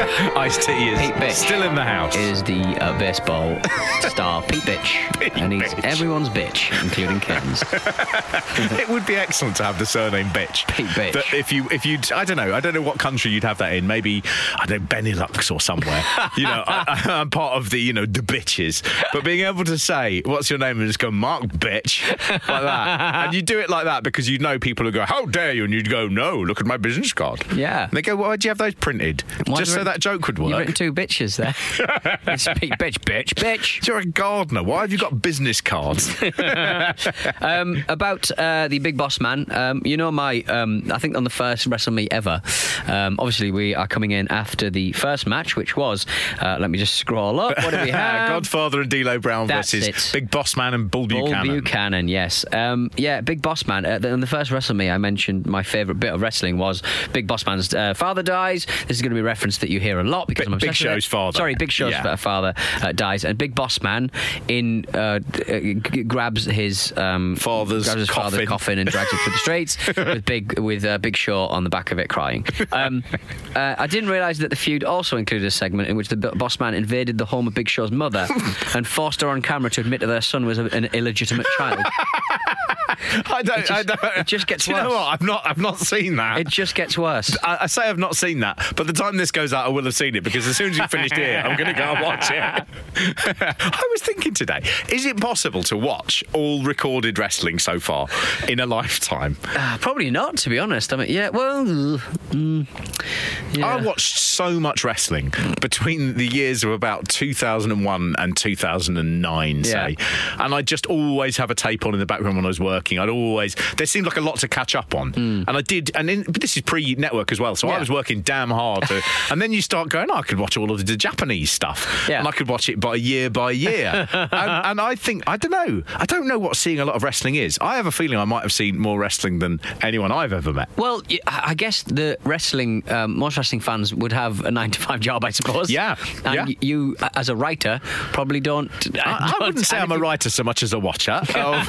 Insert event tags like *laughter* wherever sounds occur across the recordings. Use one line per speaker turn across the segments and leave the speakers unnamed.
*laughs* Ice T is
Pete Bitch
still in the house.
Is the uh, baseball star *laughs* Pete Bitch,
Pete
and he's
Bitch.
everyone's bitch, including Ken's. *laughs*
it would be excellent to have the surname Bitch.
Pete Bitch.
But if you, if you, I don't know, I don't know what country you'd have that in. Maybe I don't know Benelux or somewhere. you know, I, I'm part of the, you know, the bitches. But being able to say, "What's your name?" and just go, "Mark Bitch," like that, and you do it like that because you know people who go, "How dare you?" and you'd go, "No, look at my business card."
Yeah.
And they go, why do you have those printed?"
Why'd
just so
write-
that joke would work.
You've written two bitches there. *laughs* it's Pete Bitch, bitch, bitch.
You're a gardener. Why have you got business cards? *laughs*
Um, about uh, the big boss man, um, you know my, um, I think on the first Wrestle Me ever. Um, obviously, we are coming in after the first match, which was. Uh, let me just scroll up. What do we *laughs* have?
Godfather and D'Lo Brown
That's
versus
it.
Big Boss Man and Bull Buchanan.
Bull
Buchanan.
Yes. Um, yeah, Big Boss Man. Uh, the- in the first Wrestle Me, I mentioned my favourite bit of wrestling was Big Boss Man's uh, father dies. This is going to be a reference that you hear a lot because
Big-
I'm
Big Show's father.
Sorry, Big Show's
Yeah.
father uh, dies, and Big Boss Man in uh, g- grabs his um,
Father's
grabs his father's
coffin.
coffin and drags it through the streets *laughs* with Big with uh, Big Show on the back of it crying. Um, uh, I didn't realise that the feud also included a segment in which the B- Boss Man invaded the home of Big Show's mother *laughs* and forced her on camera to admit that their son was a, an illegitimate child. *laughs*
I don't.
just-
I don't.
it just gets
Do you know
worse.
what? I've not. I've not seen that.
It just gets worse.
I, I say I've not seen that, but the time this goes out, I will have seen it because as soon as you finished here, I'm going to go and watch it. *laughs* I was thinking today: is it possible to watch all recorded wrestling so far in a lifetime?
Uh, probably not, to be honest. I mean, yeah, well, mm, yeah.
I watched so much wrestling between the years of about 2001 and 2009, say, and I just always have a tape on in the background when I was working. I'd always there seemed like a lot to catch up on, and I did. And in, but this is pre-network as well, so I
Hmm.
Was working damn hard. To, *laughs* and then you start going, oh, I could watch all of the Japanese stuff,
Yeah.
and I could watch it by year by year. *laughs* and, and I think I don't know. I don't know what seeing a lot of wrestling is. I have a feeling I might have seen more wrestling than anyone I've ever met.
Well, I guess the wrestling, um, most wrestling fans would have a nine to five job, I suppose.
Yeah,
And
yeah.
you, as a writer, probably don't.
I, I *laughs*
don't-
wouldn't say I'm a writer so much as a watcher of,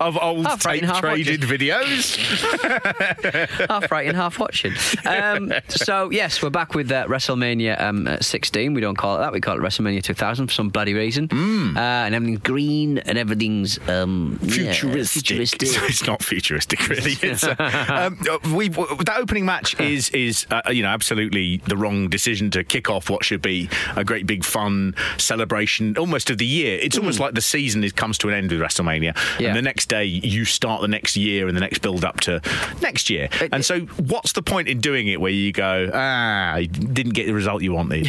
of old
Half
tape traded videos. *laughs*
half writing, half watching. Um, so yes, we're back with uh, WrestleMania um, uh, 16. We don't call it that. We call it WrestleMania 2000 for some bloody reason.
Mm.
Uh, and everything's green and everything's um, yeah,
Futuristic.
futuristic. *laughs*
It's not futuristic, really. *laughs* Uh, um, we that opening match is is uh, you know absolutely the wrong decision to kick off what should be a great big fun celebration almost of the year. It's almost like the season is, comes to an end with WrestleMania,
Mm. Yeah.
and the next day you start the next year and the next build up to next year. And so, what's the point in doing it where you go, ah, you didn't get the result you wanted?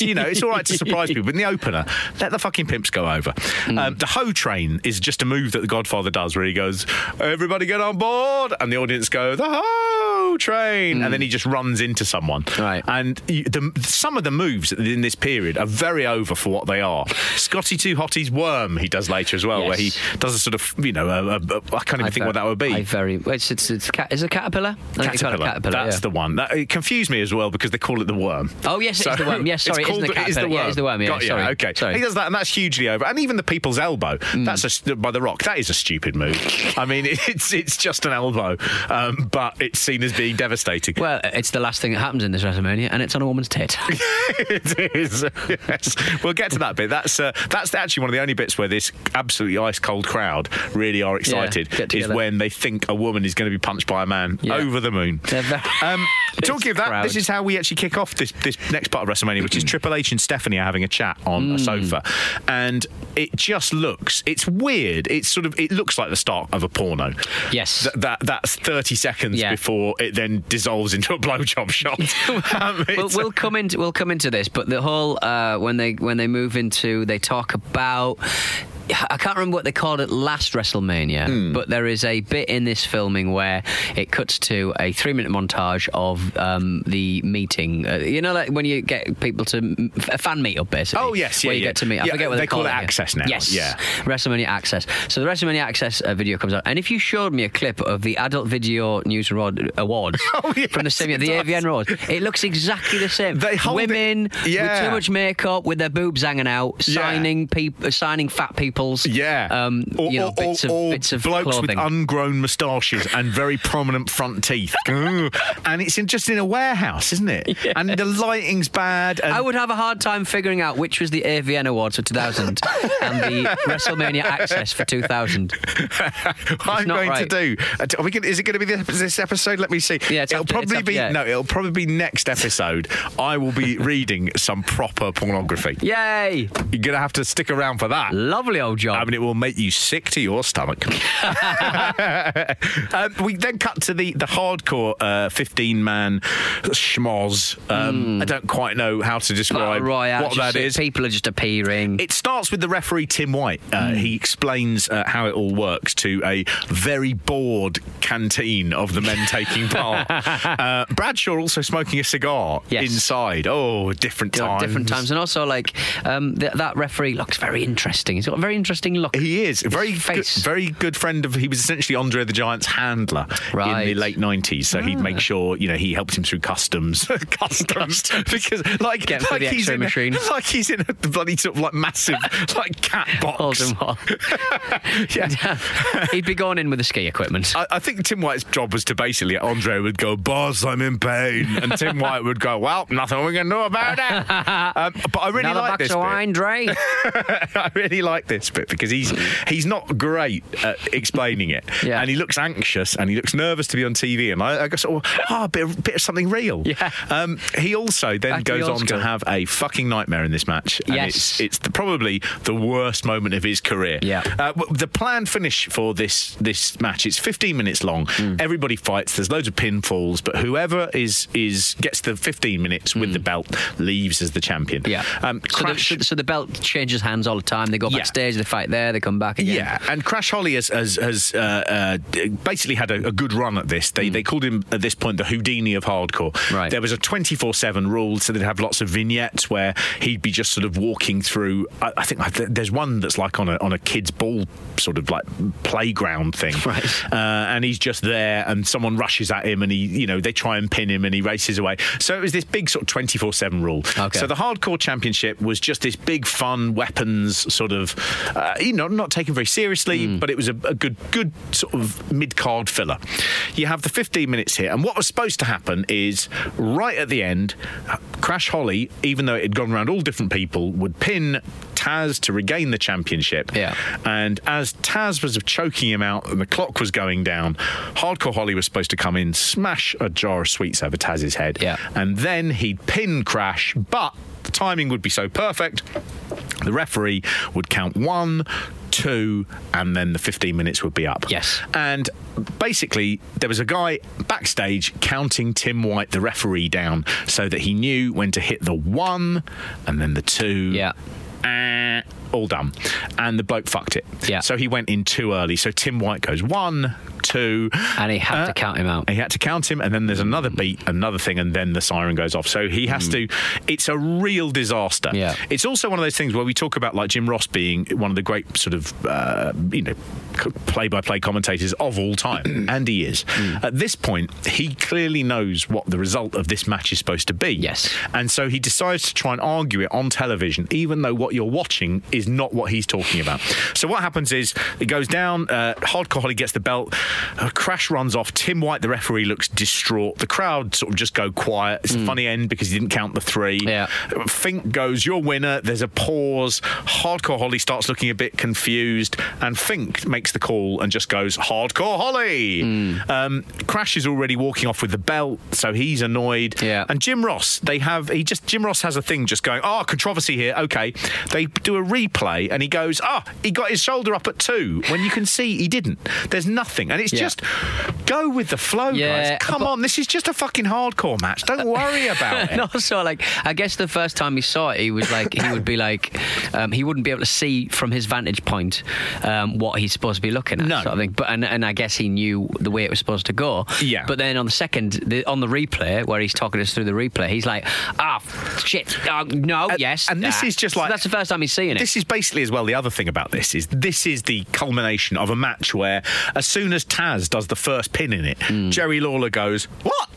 you know, it's all right to surprise people, but in the opener, let the fucking pimps go over.
Hmm.
Um, the hoe train is just a move that the Godfather does, where he goes, "Everybody get on board," and the audience go, "The hoe train," and then he just runs into someone.
Hmm. Right.
And you, the, some of the moves in this period are very over for what they are. Scotty Two Hotty's worm he does later as well, where he does a sort of you know a, a, a, I can't even think
ver-
what that would be.
I very. It's it's, it's cat, is it caterpillar? I think they call it
Caterpillar.
caterpillar.
That's
yeah.
the one. That, it confused me as well because they call it the worm.
Oh, yes,
So
it's the worm. Yes, *laughs* sorry,
it's
it is the
called it is
caterpillar. Yeah, it's the worm, yeah,
Got you.
sorry.
Okay.
Sorry. Mm.
He does that, and that's hugely over. And even the people's elbow. That's a by the Rock. That is a stupid move. I mean, *laughs* it's it's just an elbow, um, but it's seen as being devastating.
Well, it's it's the last thing that happens in this WrestleMania, and it's on a woman's tit. *laughs*
it is. Yes. We'll get to that bit. That's uh, that's actually one of the only bits where this absolutely ice cold crowd really are excited.
get
is when they think a woman is going to be punched by a man
Yeah.
over the moon. *laughs* Um, *laughs* talking of that,
crowd.
this is how we actually kick off this this next part of WrestleMania, which is *clears throat* Triple H and Stephanie are having a chat on
Hmm.
a sofa, and it just looks. It's weird. It's sort of. It looks like the start of a porno.
Yes.
Th- that that's thirty seconds
Yeah.
before it then dissolves into a *laughs* blowjob shot. Um,
we'll, we'll come into we'll come into this, but the whole uh, when they when they move into they talk about. I can't remember what they called it last WrestleMania,
Hmm.
but there is a bit in this filming where it cuts to a three-minute montage of um, the meeting. Uh, you know, like when you get people to a fan meetup, basically.
Oh, yes, yeah,
where you
yeah.
get to meet. I
Yeah,
forget what
they
they,
call it
here.
Access now,
Yes,
yeah.
WrestleMania Access. So the WrestleMania Access uh, video comes out, and if you showed me a clip of the Adult Video News Award, Awards *laughs*
Oh, yes,
from the same year, the. AVN Awards, it looks exactly the same.
They hold it-
Women
Yeah.
with too much makeup, with their boobs hanging out, signing peop- uh, signing fat people's
Yeah.
um,
or,
you know,
or-
bits of
or
bits of
blokes
clothing.
with ungrown moustaches and very prominent front teeth. *laughs* And it's in, just in a warehouse, isn't it? And the lighting's bad.
I would have a hard time figuring out which was the AVN Awards for 2000 *laughs* and the WrestleMania Access for 2000.
what *laughs* I'm going
right.
to do. Are we gonna, is it going to be this, episode? Let me see.
Yeah, it's
it'll
after-
probably
after-
be
yeah.
no. It'll probably be next episode. I will be reading some proper pornography.
Yay!
You're going to have to stick around for that.
Lovely old job.
I mean, it will make you sick to your stomach. *laughs* um, we then cut to the the hardcore uh, 15 man schmoz. Um, I don't quite know how to describe
Battle Royale,
what that is.
People are just appearing.
It starts with the referee Tim White. Uh, He explains uh, how it all works to a very bored canteen of the men taking part. *laughs* Uh, Bradshaw also smoking a cigar
Yes.
inside. Oh, different times.
different times, and also like um, th- that referee looks very interesting. He's got a very interesting look.
He is a very good, very good friend of. He was essentially Andre the Giant's handler in
Right. Ah.
the late nineties. So he'd make sure you know he helped him through customs, *laughs* *laughs* customs, because like
Get him
like
the
he's in
machine.
A, *laughs* like he's in a bloody sort of like massive like cat box.
Hold him on.
yeah.
He'd be going in with the ski equipment.
I, I think Tim White's job was to basically Andre would go, "Boss, I'm in pain," and Tim White would go, "Well, nothing we can do about it." um, but I really
Another
like this bit.
Andre.
I really like this bit because he's he's not great at explaining it,
Yeah.
and he looks anxious and he looks nervous to be on TV, and I, I go sort of, oh, a bit, of, bit of something real.
Yeah.
Um, he also then
Back to the
goes on
school.
to have a fucking nightmare in this match. And
Yes.
it's it's the, probably the worst moment of his career.
Yeah.
Uh, the planned finish for this this match it's 15 minutes long.
Mm.
Everybody fights. There's loads of pinfalls, but whoever is is gets the 15 minutes with the belt leaves as the champion.
Mm. Yeah.
Um,
so, the,
Crash-
so, the belt changes hands all the time. They go
Yeah.
Backstage, they fight there, they come back again.
Yeah, and Crash Holly has has, has uh, uh, basically had a, a good run at this. They they called him at this point the Houdini of hardcore.
Right.
There was a twenty four seven rule, so they'd have lots of vignettes where he'd be just sort of walking through. I, I think th- there's one that's like on a on a kid's ball sort of like playground thing, *laughs*
Right.
Uh, and he's just there, and someone rushes at him, and he you know they try and pin him, and he races away. So it was this big sort of twenty four seven rule.
Okay.
So the hardcore championship was just this big fun weapons sort of uh, you know not taken very seriously
Hmm.
but it was a, a good good sort of mid-card filler you have the 15 minutes here and what was supposed to happen is right at the end uh, crash holly even though it had gone around all different people would pin Taz to regain the championship.
Yeah.
And as Taz was choking him out and the clock was going down, Hardcore Holly was supposed to come in, smash a jar of sweets over Taz's head,
Yeah.
and then he'd pin Crash, but the timing would be so perfect. The referee would count one, two, and then the 15 minutes would be up.
Yes.
And basically, there was a guy backstage counting Tim White, the referee, down so that he knew when to hit the one and then the two.
Yeah.
Uh, all done. And the bloke fucked it.
Yeah.
So he went in too early. So Tim White goes one, two.
And he had
uh,
to count him out.
He had to count him, and then there's another beat, another thing, and then the siren goes off. So he has to. It's a real disaster.
Yeah.
It's also one of those things where we talk about like Jim Ross being one of the great sort of uh, you know play-by-play commentators of all time, *clears throat* and he is.
Hmm.
At this point, he clearly knows what the result of this match is supposed to be.
Yes.
And so he decides to try and argue it on television, even though what you're watching is not what he's talking about. So what happens is it goes down. Uh, Hardcore Holly gets the belt. Uh, Crash runs off. Tim White, the referee, looks distraught. The crowd sort of just go quiet. It's a funny end because he didn't count the three.
Yeah.
Fink goes, "Your winner." There's a pause. Hardcore Holly starts looking a bit confused, and Fink makes the call and just goes, "Hardcore Holly."
Hmm.
Um, Crash is already walking off with the belt, so he's annoyed.
Yeah.
And Jim Ross, they have he just Jim Ross has a thing just going, "Oh, controversy here." Okay. They do a replay, and he goes, "Ah, he got his shoulder up at two when you can see he didn't. There's nothing, and it's
Yeah.
just go with the flow,
Yeah,
guys. Come
but-
on, this is just a fucking hardcore match. Don't worry *laughs* about it.
And also, like, I guess the first time he saw it, he was like, he would be like, um, he wouldn't be able to see from his vantage point um, what he's supposed to be looking at,
No.
sort of thing. But and, and I guess he knew the way it was supposed to go.
Yeah.
But then on the second, the, on the replay, where he's talking us through the replay, he's like, ah, shit, uh, no,
And-
yes,
and this
ah."
is just
So
like-
that's the first time he's seeing it.
This is basically as well the other thing about this is this is the culmination of a match where as soon as Taz does the first pin in it,
Hmm.
Jerry Lawler goes, What?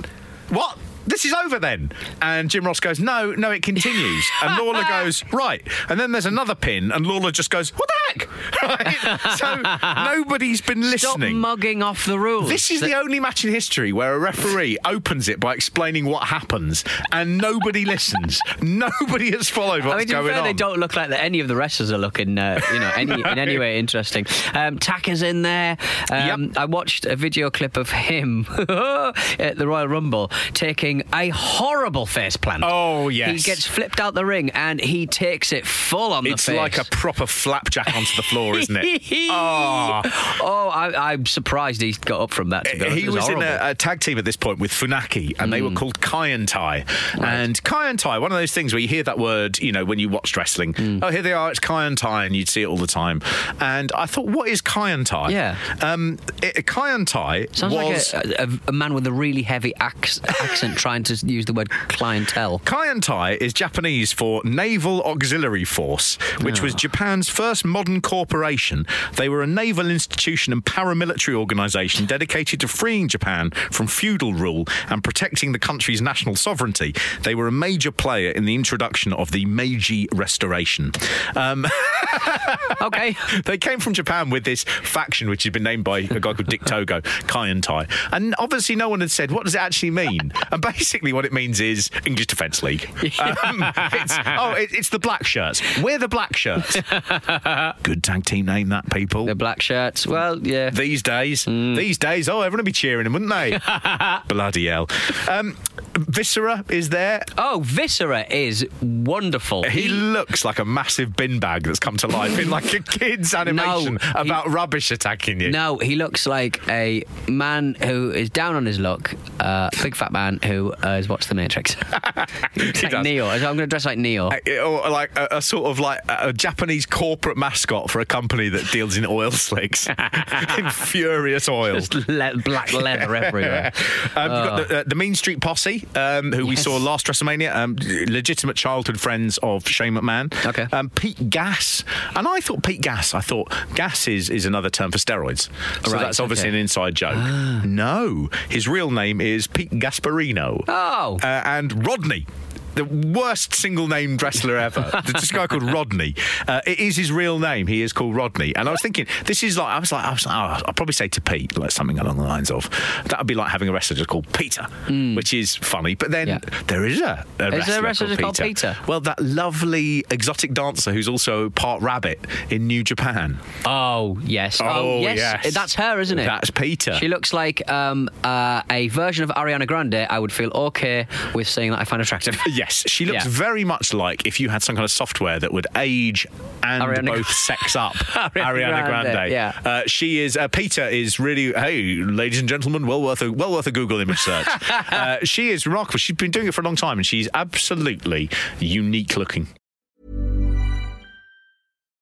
What? This is over then. And Jim Ross goes, No, no, it continues. And Lawler *laughs* goes, Right. And then there's another pin, and Lawler just goes, What the heck? *laughs* Right? So *laughs* nobody's been
Stop
listening.
mugging off the rules.
This is the only match in history where a referee opens it by explaining what happens, and nobody listens. Nobody has followed what's
I mean, to be
going
fair,
on.
they don't look like that. Any of the wrestlers are looking, uh, you know, any, in any way interesting. Um, Taka's in there. Um,
Yep.
I watched a video clip of him at the Royal Rumble taking a horrible face plant.
Oh, yes.
He gets flipped out the ring and he takes it full on
It's
the face.
It's like a proper flapjack onto the floor, isn't it?
oh, *laughs* oh I, I'm surprised he got up from that. To be honest.
He
It
was in a, a tag team at this point with Funaki, and they were mm. called Kai En Tai. And Kai En Tai, one of those things where you hear that word, you know, when you watch wrestling. Mm. Oh, here they are, it's Kai En Tai, and you'd see it all the time. And I thought, what is Kai En Tai?
Yeah.
Um, it, Kai En Tai
Sounds
was.
like a, a, a man with a really heavy ac- accent *laughs* trying to use the word clientele.
Kaientai is Japanese for Naval Auxiliary Force, which was Japan's first modern corporation. They were a naval institution and paramilitary organization dedicated to freeing Japan from feudal rule and protecting the country's national sovereignty. They were a major player in the introduction of the Meiji Restoration. Um, *laughs*
Okay.
they came from Japan with this faction, which had been named by a guy called Dick Togo, Kaientai. And obviously, no one had said, what does it actually mean? And basically, what it means is English Defence League. *laughs* Um, it's, oh, it, it's the black shirts. We're the black shirts. *laughs* Good tag team name, that, people.
The black shirts. Well, yeah.
These days, these days, oh, everyone would be cheering them, wouldn't they? *laughs* Bloody hell. Um, Viscera is there.
Oh, Viscera is wonderful.
He looks like a massive bin bag that's come to life in like a kid's animation
he-
about rubbish attacking you.
No, he looks like a man who is down on his luck, uh, big fat man who uh, has watched The Matrix. *laughs* *laughs* It's like
does.
Neo. I'm going to dress like Neo.
or like a, a sort of like a Japanese corporate mascot for a company that deals in oil slicks, *laughs* in furious oil.
Just le- black leather everywhere.
Um, you've got the, uh, the Mean Street Posse, um, who we saw last WrestleMania, um, legitimate childhood friends of Shane McMahon.
Okay.
Um, Pete Gas, and I thought Pete Gas. I thought gas is, is another term for steroids, so
Right,
that's obviously
okay.
an inside joke. No, his real name is Pete Gasparino.
Oh.
uh, and Rodney. The worst single named wrestler ever. *laughs* This guy called Rodney. Uh, it is his real name. He is called Rodney. And I was thinking, this is like, I was like, I was like oh, I'll probably say to Pete, like something along the lines of, that would be like having a wrestler just called Peter, which is funny. But then
Yeah.
there is a, a
Is
wrestler,
there a wrestler
called,
called
Peter.
Peter?
Well, that lovely exotic dancer who's also part rabbit in New Japan.
Oh, yes.
Oh,
yes.
yes.
That's her, isn't it?
That's Peter.
She looks like um, uh, a version of Ariana Grande. I would feel okay with saying that I find attractive. *laughs*
Yes, she looks
Yeah.
very much like if you had some kind of software that would age and
Ariana
both sex up *laughs*
Ariana
Ariana Grande.
Grande, yeah.
uh, she is. Uh, Peter is really. Hey, ladies and gentlemen, well worth a well worth a Google image search. *laughs* uh, she is remarkable. She's been doing it for a long time, and she's absolutely unique looking.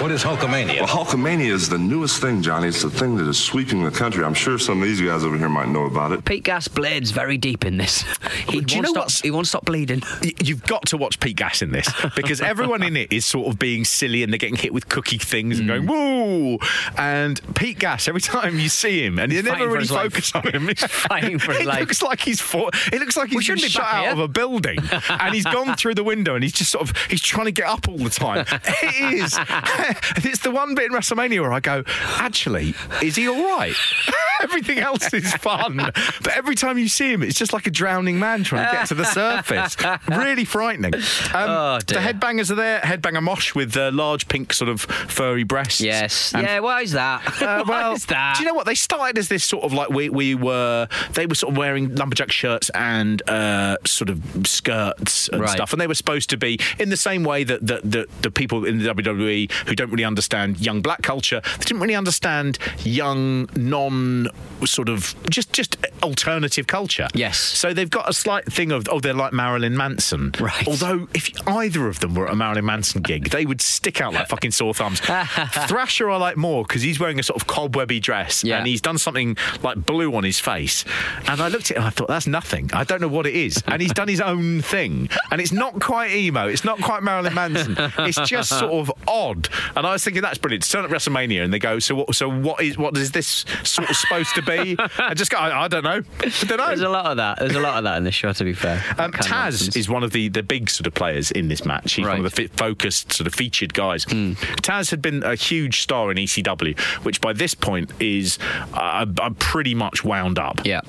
What is Hulkamania?
Well, Hulkamania is the newest thing, Johnny. It's the thing that is sweeping the country. I'm sure some of these guys over here might know about it.
Pete Gas blades very deep in this. *laughs* He
Do you
won't
know
stop.
what's-
He won't stop bleeding.
Y- You've got to watch Pete Gas in this *laughs* because everyone in it is sort of being silly and they're getting hit with cookie things and hmm. going woo. And Pete Gas, every time you see him, and you
He's
never
fighting for
really
his life.
focus on him. *laughs*
He's fighting for his
it
life.
looks like he's fought. It looks like
We
he's been
shouldn't be
shot
back
out
here.
of a building and he's gone through the window and he's just sort of he's trying to get up all the time. It is. *laughs* And it's the one bit in WrestleMania where I go, actually, is he all right? *laughs* Everything else is fun, but every time you see him, it's just like a drowning man trying to get to the surface. Really frightening. Um,
Oh,
the headbangers are there. Headbanger Mosh with uh, large pink sort of furry breasts.
Yes.
And
yeah. Why is that? *laughs*
uh, well,
why is that?
do you know what they started as this sort of like we we were they were sort of wearing lumberjack shirts and uh, sort of skirts and
Right.
stuff, and they were supposed to be in the same way that that the, the people in the WWE who don't really understand young black culture, they didn't really understand young non sort of just just alternative culture.
Yes.
So they've got a slight thing of oh they're like Marilyn Manson.
Right.
Although if either of them were at a Marilyn Manson gig, they would stick out like fucking sore thumbs. *laughs* Thrasher I like more because he's wearing a sort of cobwebby dress
Yeah.
and he's done something like blue on his face. And I looked at it and I thought that's nothing. I don't know what it is. And he's done his own thing. And it's not quite emo. It's not quite Marilyn Manson. It's just sort of odd. And I was thinking that's brilliant. Turn up WrestleMania and they go, so what? So what is what is this sort of supposed to be? I just go, I, I don't know. I don't know.
There's a lot of that. There's a lot of that in this show. To be fair,
Um,
That kind of
Taz is one of the, the big sort of players in this match. He's one of the fi- focused, sort of featured guys.
Hmm.
Taz had been a huge star in ECW, which by this point is uh, uh, pretty much wound up.
Yeah.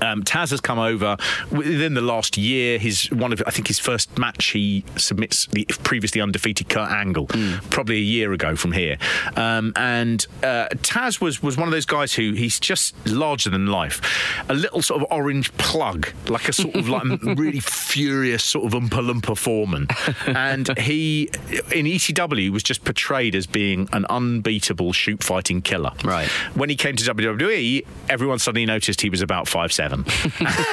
Um, Taz has come over within the last year. His one of I think his first match he submits the previously undefeated Kurt Angle, probably a year ago from here. Um, and uh, Taz was was one of those guys who he's just larger than life, a little sort of orange plug, like a sort of like *laughs* really furious sort of Oompa Loompa foreman. And he in ECW was just portrayed as being an unbeatable shoot fighting killer.
Right.
When he came to WWE, everyone suddenly noticed he was about five seven,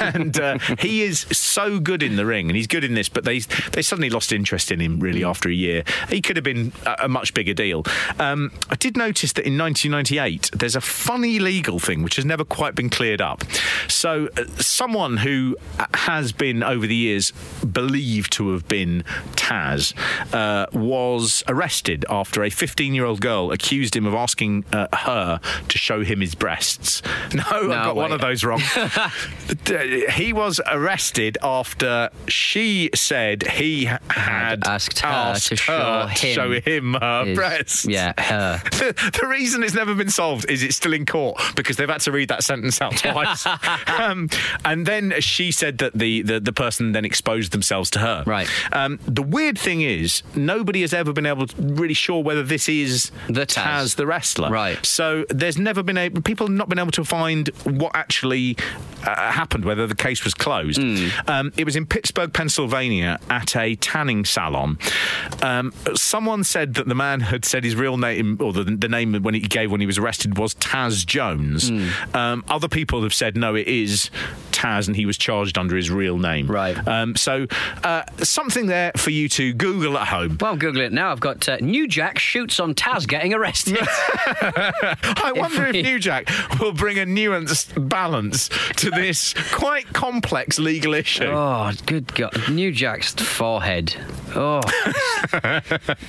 *laughs* and uh, he is so good in the ring, and he's good in this. But they they suddenly lost interest in him really after a year. He could have been a, a much bigger deal. Um, I did notice that in 1998 there's a funny legal thing which has never quite been cleared up. So uh, someone who uh, has been over the years believed to have been Taz uh, was arrested after a 15 year old girl accused him of asking uh, her to show him his breasts. *laughs* No, I got one of those wrong. *laughs* *laughs* he was arrested after she said he had
asked her
asked
to show
her to
him
show him her
his-
breasts.
yeah, her.
The, *laughs* the reason it's never been solved is it's still in court because they've had to read that sentence out *laughs* twice. um, and then she said that the, the, the person then exposed themselves to her.
Right.
Um, the weird thing is, nobody has ever been able to really sure whether this is
The Taz.
the wrestler.
Right.
So there's never been able, people have not been able to find what actually uh, happened, whether the case was closed. Um, it was in Pittsburgh, Pennsylvania, at a tanning salon. Um, someone said that the man had said his real name, or the, the name when he gave when he was arrested was Taz Jones. Um, other people have said no, it is Taz, and he was charged under his real name.
Right.
Um, so uh, something there for you to Google at home.
Well, I'm googling it now. I've got uh, New Jack shoots on Taz getting arrested. *laughs*
I wonder if New Jack will bring a nuanced balance to this quite complex legal issue.
oh, good God! New Jack's forehead. Oh, *laughs*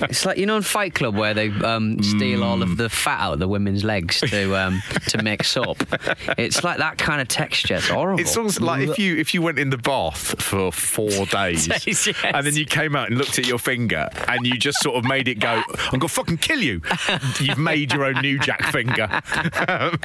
it's like you know in Fight Club where they um, steal all of the fat out of the women's legs to um, to make soap. *laughs* It's like that kind of texture. It's horrible.
It's like if you if you went in the bath for four *laughs* days,
Days, yes.
and then you came out and looked at your finger and you just sort of made it go, "I'm gonna fucking kill you." You've made your own New Jack finger. Um,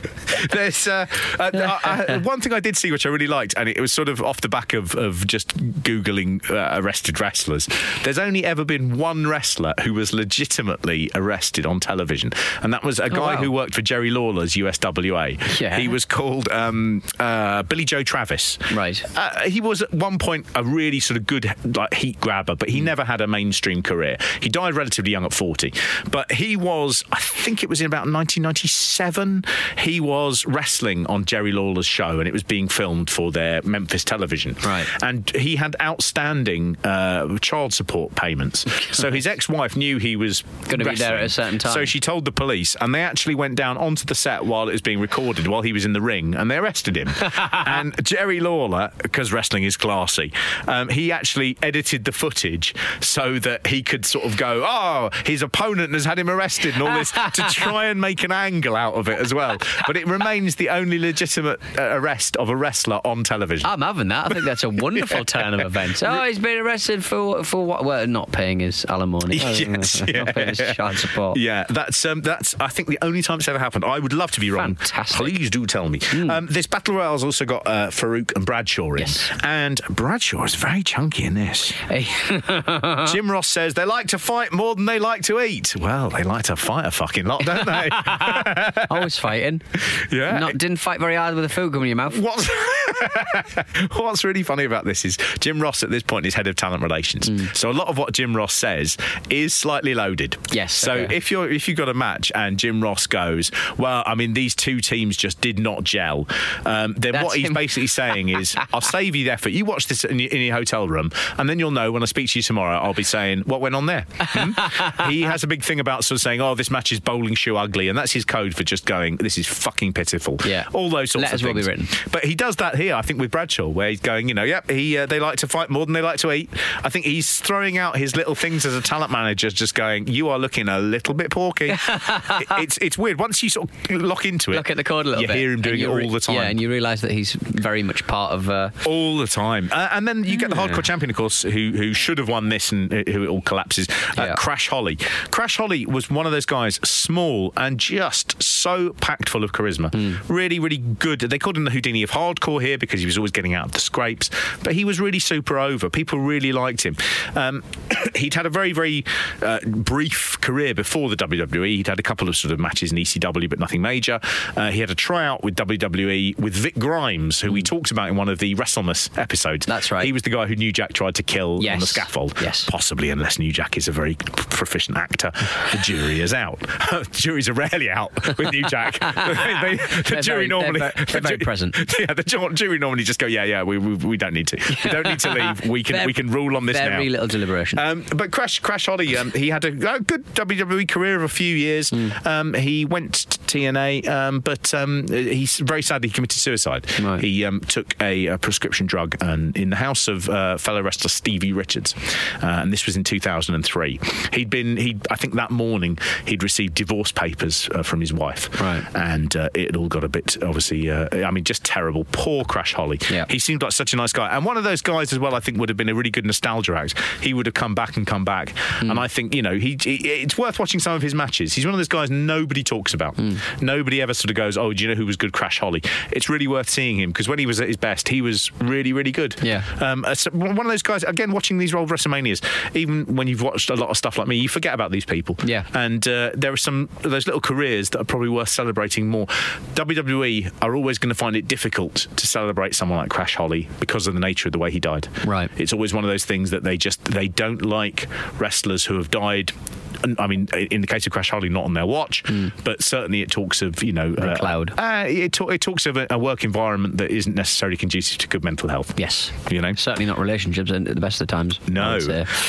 there's uh, uh, uh, uh, one thing I did see which I really liked, and it was sort of off the back of of just googling uh, arrested wrestlers. There's only ever been one wrestler who was legitimately arrested on television, and that was a guy
wow.
who worked for Jerry Lawler's USWA.
Yeah.
He was called um, uh, Billy Joe Travis.
Right.
Uh, he was at one point a really sort of good like heat grabber, but he never had a mainstream career. He died relatively young at 40, but he was, I think it was in about 1997. He was wrestling on Jerry Lawler's show, and it was being filmed for their Memphis television.
Right.
And he had outstanding uh, child support payments. so his ex-wife knew he was
Gonna be there at a certain time.
So she told the police, and they actually went down onto the set while it was being recorded, while he was in the ring, and they arrested him. *laughs* and Jerry Lawler, because wrestling is classy, um, he actually edited the footage so that he could sort of go, oh, his opponent has had him arrested and all this to *laughs* try and make an angle out of it as well. But it remains the only legitimate uh, arrest of a wrestler on television.
I'm having that. I think that's a wonderful *laughs* turn of events. Oh, he's been arrested for for what? Well, not paying his alimony. *laughs*
Yes,
not
yeah.
paying his child support.
Yeah, that's um, that's I think the only time it's ever happened. I would love to be wrong.
Fantastic.
Please do tell me. Um, this battle royale's also got uh, Faarooq and Bradshaw in,
Yes.
and Bradshaw is very chunky in this.
Hey. *laughs*
Jim Ross says they like to fight more than they like to eat. Well, they like to fight a fucking lot, don't they? *laughs*
Always fighting.
Yeah.
Not, didn't fight very hard with the food coming in your mouth.
What's *laughs* What's really funny about this is Jim Ross at this point is head of talent relations.
Mm.
So a lot of what Jim Ross says is slightly loaded.
Yes,
So
okay.
if you're if you've got a match and Jim Ross goes, well, I mean these two teams just did not gel. Um, then
That's
what he's
him.
basically saying is, *laughs* I'll save you the effort. You watch this in your, in your hotel room, and then you'll know when I speak to you tomorrow. I'll be saying what went on there. Hmm? he has a big thing about sort of saying, oh, this match is bowling shoe ugly, and that's his code for just going, this is fucking pitiful.
Yeah.
All those sorts
Letters
of
will be
things.
written.
But he does that here, I think, with Bradshaw, where he's going, you know, yep, he uh, they like to fight more than they like to eat. I think he's throwing out his little things as a talent manager, just going, you are looking a little bit porky. *laughs* It- it's it's weird. Once you sort of lock into it,
Look at the cord a little
you
bit.
hear him doing it all the time.
Yeah, and you realise that he's very much part of. Uh,
all the time. Uh, and then you get the
Yeah.
hardcore champion, of course, who who should have won this and who it all collapses. Uh,
Yeah.
Crash Holly. Crash Holly was one of those guys, small and just so packed full of charisma.
Hmm.
Really, really good. They called him the Houdini of hardcore here because he was always getting out of the scrapes, but he was really super over. People really liked him. Um, *coughs* he'd had a very, very uh, brief career before the WWE. He'd had a couple of sort of matches in ECW, but nothing major. Uh, he had a tryout with WWE with Vic Grimes, who we talked about in one of the WrestleMass episodes.
That's right.
He was the guy who New Jack tried to kill on the scaffold.
Yes.
Possibly, unless New Jack is a very proficient actor. The jury is out. *laughs* Juries are rarely out with New Jack. *laughs* They- the
They're
jury
very- they're
normally.
very- they're very
ju-
present. *laughs*
Yeah, the jury normally just go, yeah, yeah, we, we, we don't need to. We don't need to leave. We can,
Very-
we can rule on this now.
very little deliberation.
Um, but Crash Crash Holly, um, he had a, good WWE career of a few years.
Hmm.
Um, he went to TNA, um, but um, he very sadly committed suicide.
Right.
He um, took a, a prescription drug and in the house of uh, fellow wrestler Stevie Richards, uh, and this was in 2003. He'd been he I think that morning he'd received divorce papers uh, from his wife,
Right.
And uh, it all got a bit obviously. Uh, I mean, just terrible. Poor Crash Holly.
Yeah.
He seemed like such a nice guy, and one of those guys as well. I think would have been a really good nostalgia act. He would have come back and come back,
Hmm.
and I think you know he, he- It's worth watching some of his matches. He's one of those guys nobody talks about.
Hmm.
Nobody ever sort of goes, "Oh, do you know who was good Crash Holly?" It's really worth seeing him because when he was at his best. He was really, really good.
Yeah.
Um, uh, one of those guys. Again, watching these old WrestleManias, even when you've watched a lot of stuff like me, you forget about these people.
Yeah.
And uh, there are some of those little careers that are probably worth celebrating more. WWE are always going to find it difficult to celebrate someone like Crash Holly because of the nature of the way he died.
Right.
It's always one of those things that they just they don't like wrestlers who have died. I mean, in the case of Crash Holly, not on their watch, but certainly it talks of you know uh,
cloud.
Uh, it, it talks of a, a work environment that isn't necessarily conducive to good mental health.
Yes.
You know,
Certainly not relationships at the best of the times.
No.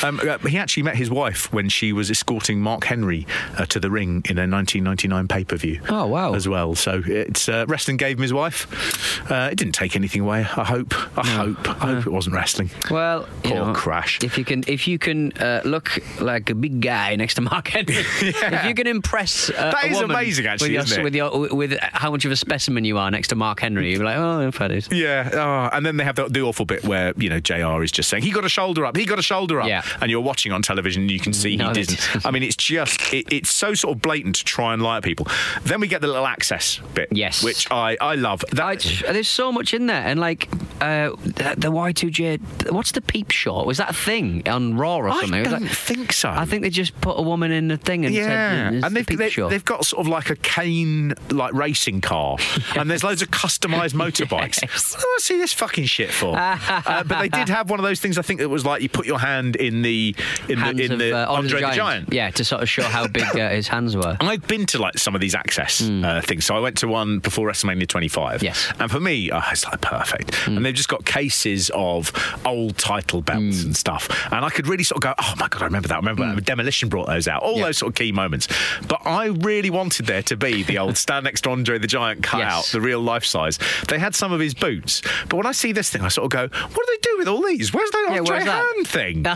Um, uh, he actually met his wife when she was escorting Mark Henry uh, to the ring in a 1999 pay per view.
Oh, wow.
As well. So it's uh, wrestling gave him his wife. Uh, it didn't take anything away. I hope. I hope. I hope it wasn't wrestling.
Well, you
Poor
know,
Crash.
If you can, if you can uh, look like a big guy next Mark Henry, *laughs* if you can impress uh,
That is amazing, actually,
with, your, with your with how much of a specimen you are next to Mark Henry, you're like, oh, is.
Yeah, oh, and then they have the, the awful bit where you know Jr. is just saying he got a shoulder up, he got a shoulder up,
Yeah.
and you're watching on television and you can see *laughs*
No,
he didn't. I mean, it's just it, it's so sort of blatant to try and lie at people. Then we get the little access bit,
Yes.
which I I love. That
I, there's so much in there, and like uh, the, the Y2J. What's the peep shot? Was that a thing on Raw or
I
something? Was
don't think so.
I think they just put a woman in the thing and
yeah,
said,
and they've,
peep
they, they've got sort of like a cane like racing car, *laughs* and there's loads of customised motorbikes. *laughs*
Yes.
What do I see this fucking shit for? *laughs* uh, but they did have one of those things. I think it was like you put your hand in the in
hands
the in
of
the
uh,
Andre the Giant.
Yeah, to sort of show how big uh, his hands were.
I've been to like some of these access uh, things. So I went to one before WrestleMania 25.
Hmm. Yes. Hmm.
And for me, oh, it's like perfect. And they've just got cases of old title belts and stuff. And I could really sort of go, oh my God, I remember that. I remember that. Demolition brought those out. All.
Yeah.
those sort of key moments. But I really wanted there to be the old stand next to Andre the Giant cutout,
Yes.
the real life size. They had some of his boots. But when I see this thing, I sort of go, what do they do with all these? Where's the
Yeah,
Andre
where's that?
hand thing? *laughs* I,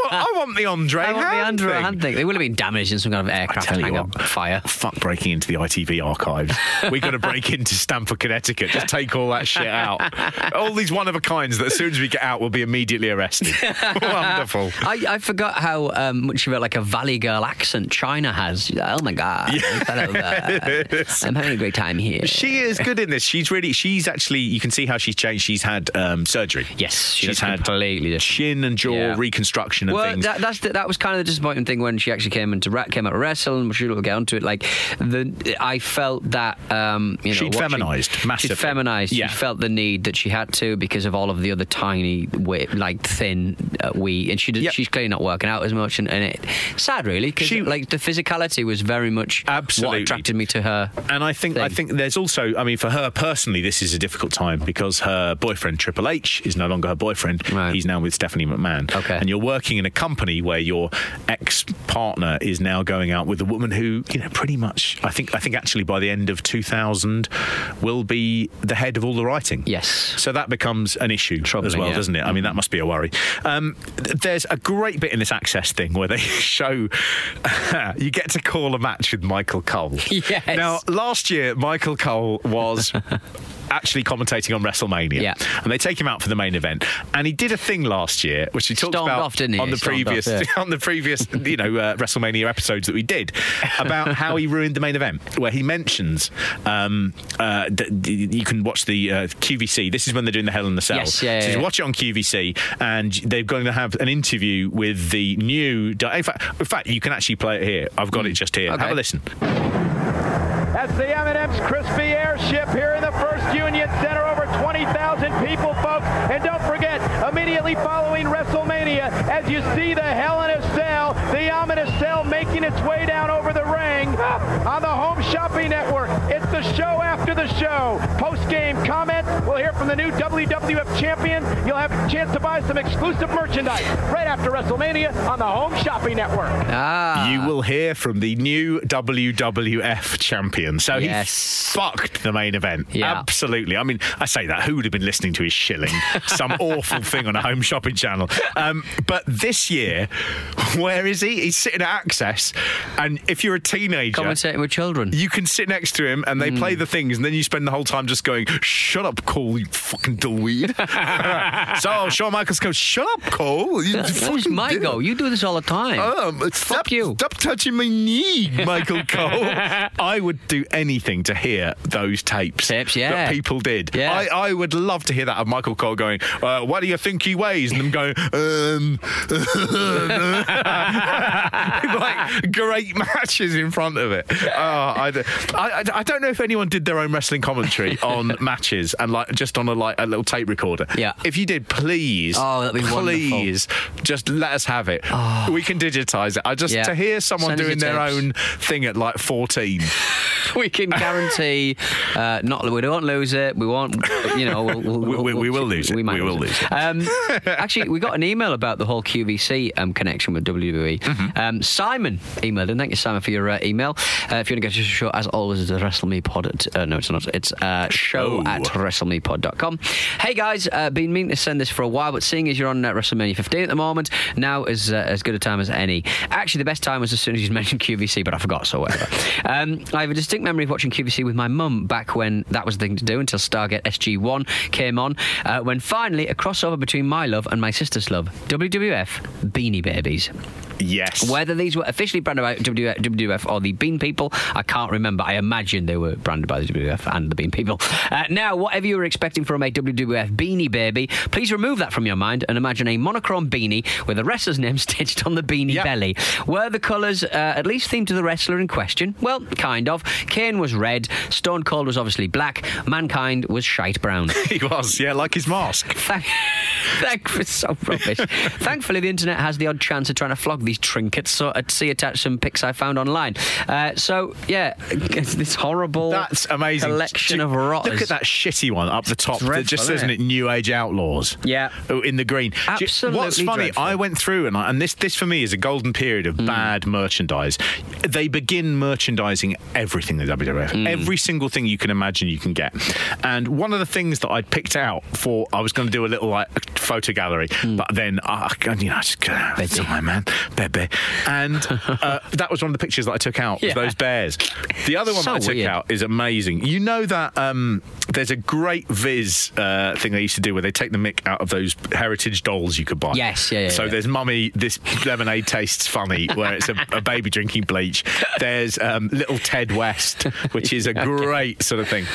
want, I want the Andre
I want the
hand
Andrew
thing.
hand thing. They would have been damaged in some kind of aircraft
you
hangar fire.
Fuck breaking into the ITV archives. We're going to break *laughs* into Stamford, Connecticut. Just take all that shit out. All these one of a kinds that as soon as we get out we'll be immediately arrested. *laughs* Wonderful.
I, I forgot how um, much of a, like a Valley Girl accent Chyna has. Oh my god, *laughs* hello. I'm having a great time here.
She is good in this. She's really. She's actually. You can see how she's changed. She's had um, surgery.
Yes, she
she's had
completely different.
chin and jaw
Yeah.
reconstruction and
well,
things.
that, that's the, that was kind of the disappointing thing when she actually came into came out to wrestle, and we'll get onto it. Like the, I felt that um, you know,
She'd
watching-
feminised massively.
She'd feminized.
Yeah.
She felt the need that she had to because of all of the other tiny, like thin uh, we, and she did,
Yep.
she's clearly not working out as much, and, and it sad really because
She-
like the physicality was very much
Absolutely.
what attracted me to her.
And I think I think there's also I mean for her personally this is a difficult time because her boyfriend Triple H is no longer her boyfriend.
Right.
He's now with Stephanie McMahon.
Okay.
And you're working in a company where your ex partner is now going out with a woman who you know pretty much I think I think actually by the end of 2000 will be the head of all the writing.
Yes.
So that becomes an issue as well,
yeah.
doesn't it? I mean that must be a worry. Um, there's a great bit in this access thing where they *laughs* show *laughs* you get to call a match with Michael Cole. *laughs*
Yes.
Now, last year, Michael Cole was. *laughs* Actually commentating on WrestleMania,
Yeah.
and they take him out for the main event, and he did a thing last year, which he talked
Stormed
about
off, didn't he?
on the
Stormed
previous
off, yeah.
on the previous you know uh, WrestleMania episodes that we did about how he ruined the main event, where he mentions um, uh, that you can watch the uh, QVC. This is when they're doing the Hell in the Cell.
Yes, yeah,
so
yeah.
watch it on QVC, and they're going to have an interview with the new. In fact, in fact, you can actually play it here. I've got it just here.
Okay.
Have a listen.
That's the M&M's Crispy Airship here in the First Union Center. Over 20,000 people, folks. And don't forget, immediately following WrestleMania, as you see the Hell in a Cell, the ominous cell making its way down over the ring on the Home Shopping Network. It's the show after the show. Post-game comment. We'll hear from the new WWF champion. You'll have a chance to buy some exclusive merchandise right after WrestleMania on the Home Shopping Network.
Ah,
You will hear from the new WWF champion. So
Yes.
he fucked the main event.
Yeah.
Absolutely. I mean, I say that. Who would have been listening to his shilling? *laughs* Some awful thing on a home shopping channel. Um, but this year, where is he? He's sitting at Access. And if you're you're a teenager.
Commentating with children.
You can sit next to him and they play the things, and then you spend the whole time just going, "Shut up, Cole, you fucking dullweed." *laughs* so Shawn Michaels goes, "Shut up, Cole." You fucking
my. You do this all the time.
Um, stop,
you.
Stop touching my knee, Michael Cole. *laughs* I would do anything to hear those tapes.
Tapes, yeah.
That people did.
Yeah.
I, I would love to hear that of Michael Cole going, uh, what do you think he weighs? And them going, um. *laughs* like great matches in front of it. Oh, I, d- I- I- I don't know if anyone did their own wrestling commentary *laughs* on matches and like just on a like a little tape recorder.
Yeah.
If you did, please,
Oh, that'd be wonderful.
please, just let us have it. We can digitize it. I just
Yeah.
to hear someone
Send
doing their
tapes.
own thing at like 14. *laughs*
we can guarantee uh, not we don't lose it. We won't. You know, we'll, we'll,
We- we- we will lose it.
We might
We will lose it.
Um, *laughs* actually, we got an email about the whole QVC um, connection with WWE.
Mm-hmm.
Um, Simon emailed, and thank you, Simon, for your uh, email. Uh, if you want to get to the show, as always, it's WrestleMePod. At, uh, no, it's not. It's uh, show
Oh.
at WrestleMePod.com. Hey guys, uh, been meaning to send this for a while, but seeing as you're on uh, WrestleMania 15 at the moment, now is uh, as good a time as any. Actually, the best time was as soon as you *laughs* mentioned QVC, but I forgot, so whatever. *laughs* um, I have a distinct memory of watching QVC with my mum back when that was the thing to do until Stargate SG1 came on, uh, when finally a crossover between my love and my sister's love, WWF Beanie Babies.
Yes.
Whether these were officially branded by WWF WWF or the Bean People, I can't remember. I imagine they were branded by the WWF and the Bean People. Uh, now, whatever you were expecting from a WWF beanie baby, please remove that from your mind and imagine a monochrome beanie with a wrestler's name *laughs* stitched on the beanie
Yep.
belly. Were the colours uh, at least themed to the wrestler in question? Well, kind of. Kane was red, Stone Cold was obviously black, Mankind was shite brown. *laughs*
he was, yeah, like his mask.
Thank, *laughs* thank for so rubbish. Thankfully, the internet has the odd chance of trying to flog these trinkets. So I'd see attached some pics I found online. Uh, so yeah, it's this horrible
That's amazing.
collection of rotters.
Look at that shitty one up the top that just says
isn't
it New Age Outlaws.
Yeah.
Oh, In the green. Do you-
Absolutely
What's funny,
dreadful.
I went through and, I, and this this for me is a golden period of bad merchandise. They begin merchandising everything the WWF.
Hmm.
Every single thing you can imagine you can get. And one of the things that I'd picked out for I was going to do a little like photo gallery,
Hmm.
but then I, I you know, I just
Baby.
time, man, baby. And uh, *laughs* that was one of the pictures that I took out
Yeah.
those bears. The other one
So
that I took
weird.
out is amazing. You know that um, there's a great Viz uh, thing they used to do where they take the mick out of those heritage dolls you could buy.
Yes, yeah, yeah,
So
yeah.
there's Mummy, this lemonade tastes funny, where it's a, a baby drinking bleach. There's um, Little Fred West, which is a *laughs* great sort of thing.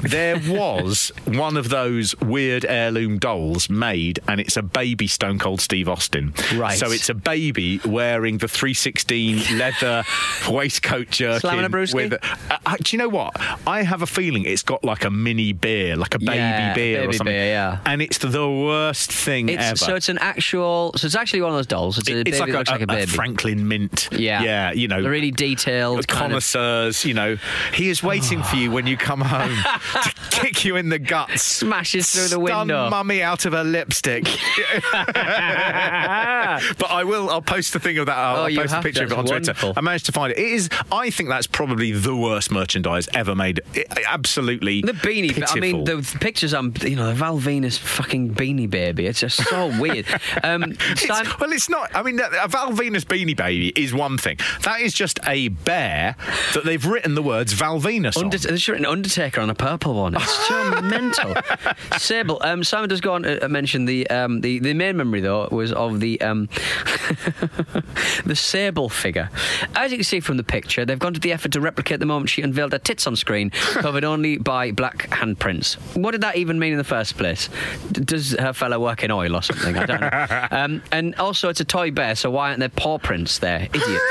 There was one of those weird heirloom dolls made, and it's a baby Stone Cold Steve Austin.
Right.
So it's a baby wearing the 316 leather waistcoat jerkin.
Slamming a brewski?
with uh, uh, do you know what? I have a feeling it's got like a mini beer, like a baby
Yeah,
beer or something.
beer, yeah.
And it's the worst thing
It's,
ever.
so it's an actual. So it's actually one of those dolls. It's, a
It-
baby
it's like a,
looks like a
a- a
baby.
Franklin Mint.
Yeah.
yeah. You know,
really detailed. kind of-
connoisseurs. You know, he is waiting for you when you come home *laughs* to kick you in the guts.
Smashes through the window.
mummy out of her lipstick. *laughs* but I will. I'll post the thing of that. I'll,
Oh,
I'll post a picture of it on
It's
Twitter. I managed to find it. It is. I think that's probably the worst merchandise ever made. It- absolutely.
The beanie, but I mean,
pitiful.
the pictures on, you know, the Val Venis fucking beanie baby. It's just so weird. *laughs* Um,
It's- well, it's not. I mean, a Val Venis beanie baby is one thing. That is just a bear that they've written the words Val Venis on.
Under- there's written Undertaker on a purple one. It's so mental. *laughs* Sable. Um, Simon does go on to mention the um, the the main memory though was of the um, *laughs* the Sable figure. As you can see from the picture, they've gone to the effort to replicate the moment she unveiled her tits on screen, *laughs* covered only by black handprints. What did that even mean in the first place? D- does her fella work in oil or something? I don't know. *laughs* Um, and also, it's a toy bear, so why aren't there paw prints there? Idiots.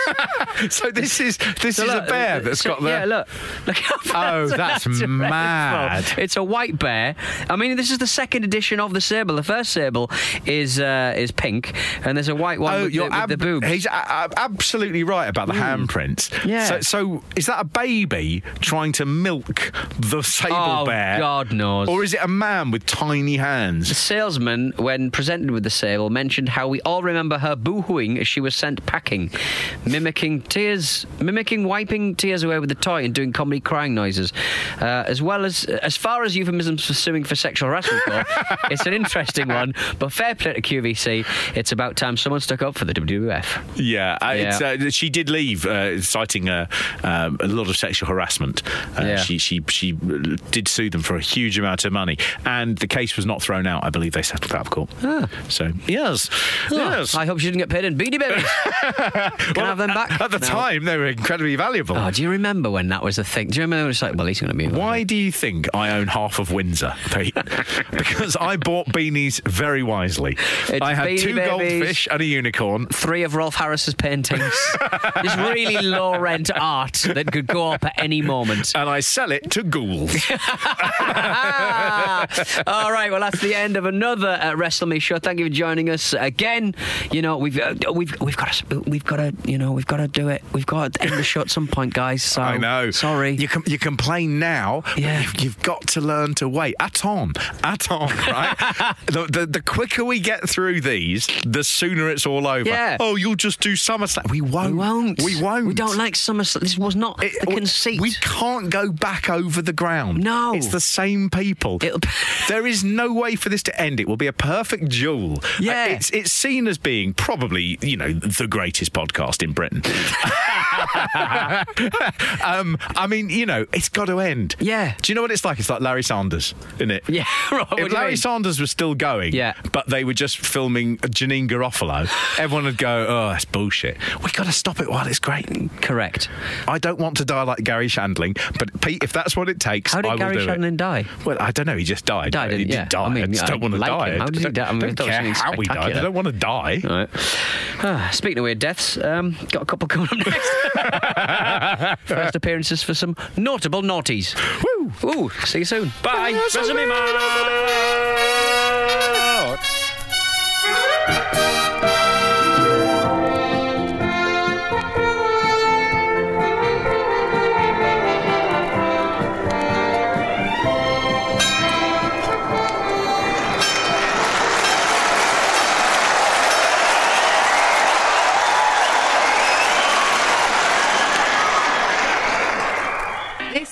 *laughs*
so this is this
So
is
look,
a bear that's
so-
got the.
Yeah, look. look how
Oh, that's mad.
It's a white bear. I mean, this is the second edition of the sable. The first sable is uh, is pink, and there's a white one
Oh,
with,
you're
the, with
ab-
the boobs.
He's a- a- absolutely right about the handprints.
Yeah.
So, so is that a baby trying to milk the sable
Oh,
bear?
God knows.
Or is it a man with tiny hands?
The salesman, when presented with the sable, mentioned how we all remember her boo-hooing as she was sent packing, mimicking tears, mimicking wiping tears away with the toy and doing comedy crying noises, uh, as well as as far as euphemisms for suing for sexual harassment go. *laughs* it's an interesting one. But fair play to QVC. It's about time someone stuck up for the WWF.
Yeah, uh,
Yeah.
It's, uh, she did leave, uh, citing uh, um, a lot of sexual harassment. Uh,
Yeah.
She she she did sue them for a huge amount of money, and the case was not thrown out. I believe they settled out of court. So yes, yes.
I hope she didn't get paid in Beanie Babies. *laughs* Can I have them back?
At the
No.
time, they were incredibly valuable.
Oh, do you remember when that was a thing? Do you remember? It's like, well, he's going to be.
Why do you think I own half of Windsor, Pete? *laughs* because I bought beanies very wisely.
It's
I had two
Babies.
goldfish and a unicorn.
Three of Rolf Harris's paintings. *laughs* this really low rent art that could go up at any moment.
And I sell it to ghouls. *laughs*
All right, well that's the end of another uh, Wrestle Me show. Thank you for joining us again. You know we've uh, we've we've got to we've got to you know we've got to do it. We've got to end the show at some point, guys. So
I know.
Sorry.
You com- you complain now.
Yeah.
You've, you've got to learn to wait. Atom. Atom, right? *laughs* the, the, the quicker we get through these, the sooner it's all over.
Yeah.
Oh, you'll just do SummerSlam. We won't.
we won't.
We won't.
We don't like summer. This was not
It-
the conceit.
We can't go back over the ground.
No.
It's the same people. *laughs* There is no way for this to end. It will be a perfect duel. Uh,
Yeah.
It's, it's seen as being probably, you know, the greatest podcast in Britain. *laughs* um, I mean, you know, it's got to end.
Yeah.
Do you know what it's like? It's like Larry Sanders, isn't it?
Yeah, *laughs* right,
If Larry
mean?
Sanders was still going,
Yeah.
but they were just filming Janeane Garofalo, everyone would go, "Oh, that's bullshit." We got to stop it while it's great.
Correct.
I don't want to die like Garry Shandling, but Pete, if that's what it takes,
How
I
did
will
Garry
do
Shandling
it.
die?
Well, I don't know. He just died.
Died,
he
didn't-
did
yeah.
die.
I mean,
just
I
don't want to
like
die.
him. How did he die? I mean,
don't care how he died. I don't want to die.
Right. Ah, speaking of weird deaths, um, got a couple coming up next. *laughs* First appearances for some notable naughties.
Woo!
Ooh, see you soon. Bye.
Wrestle
Wrestle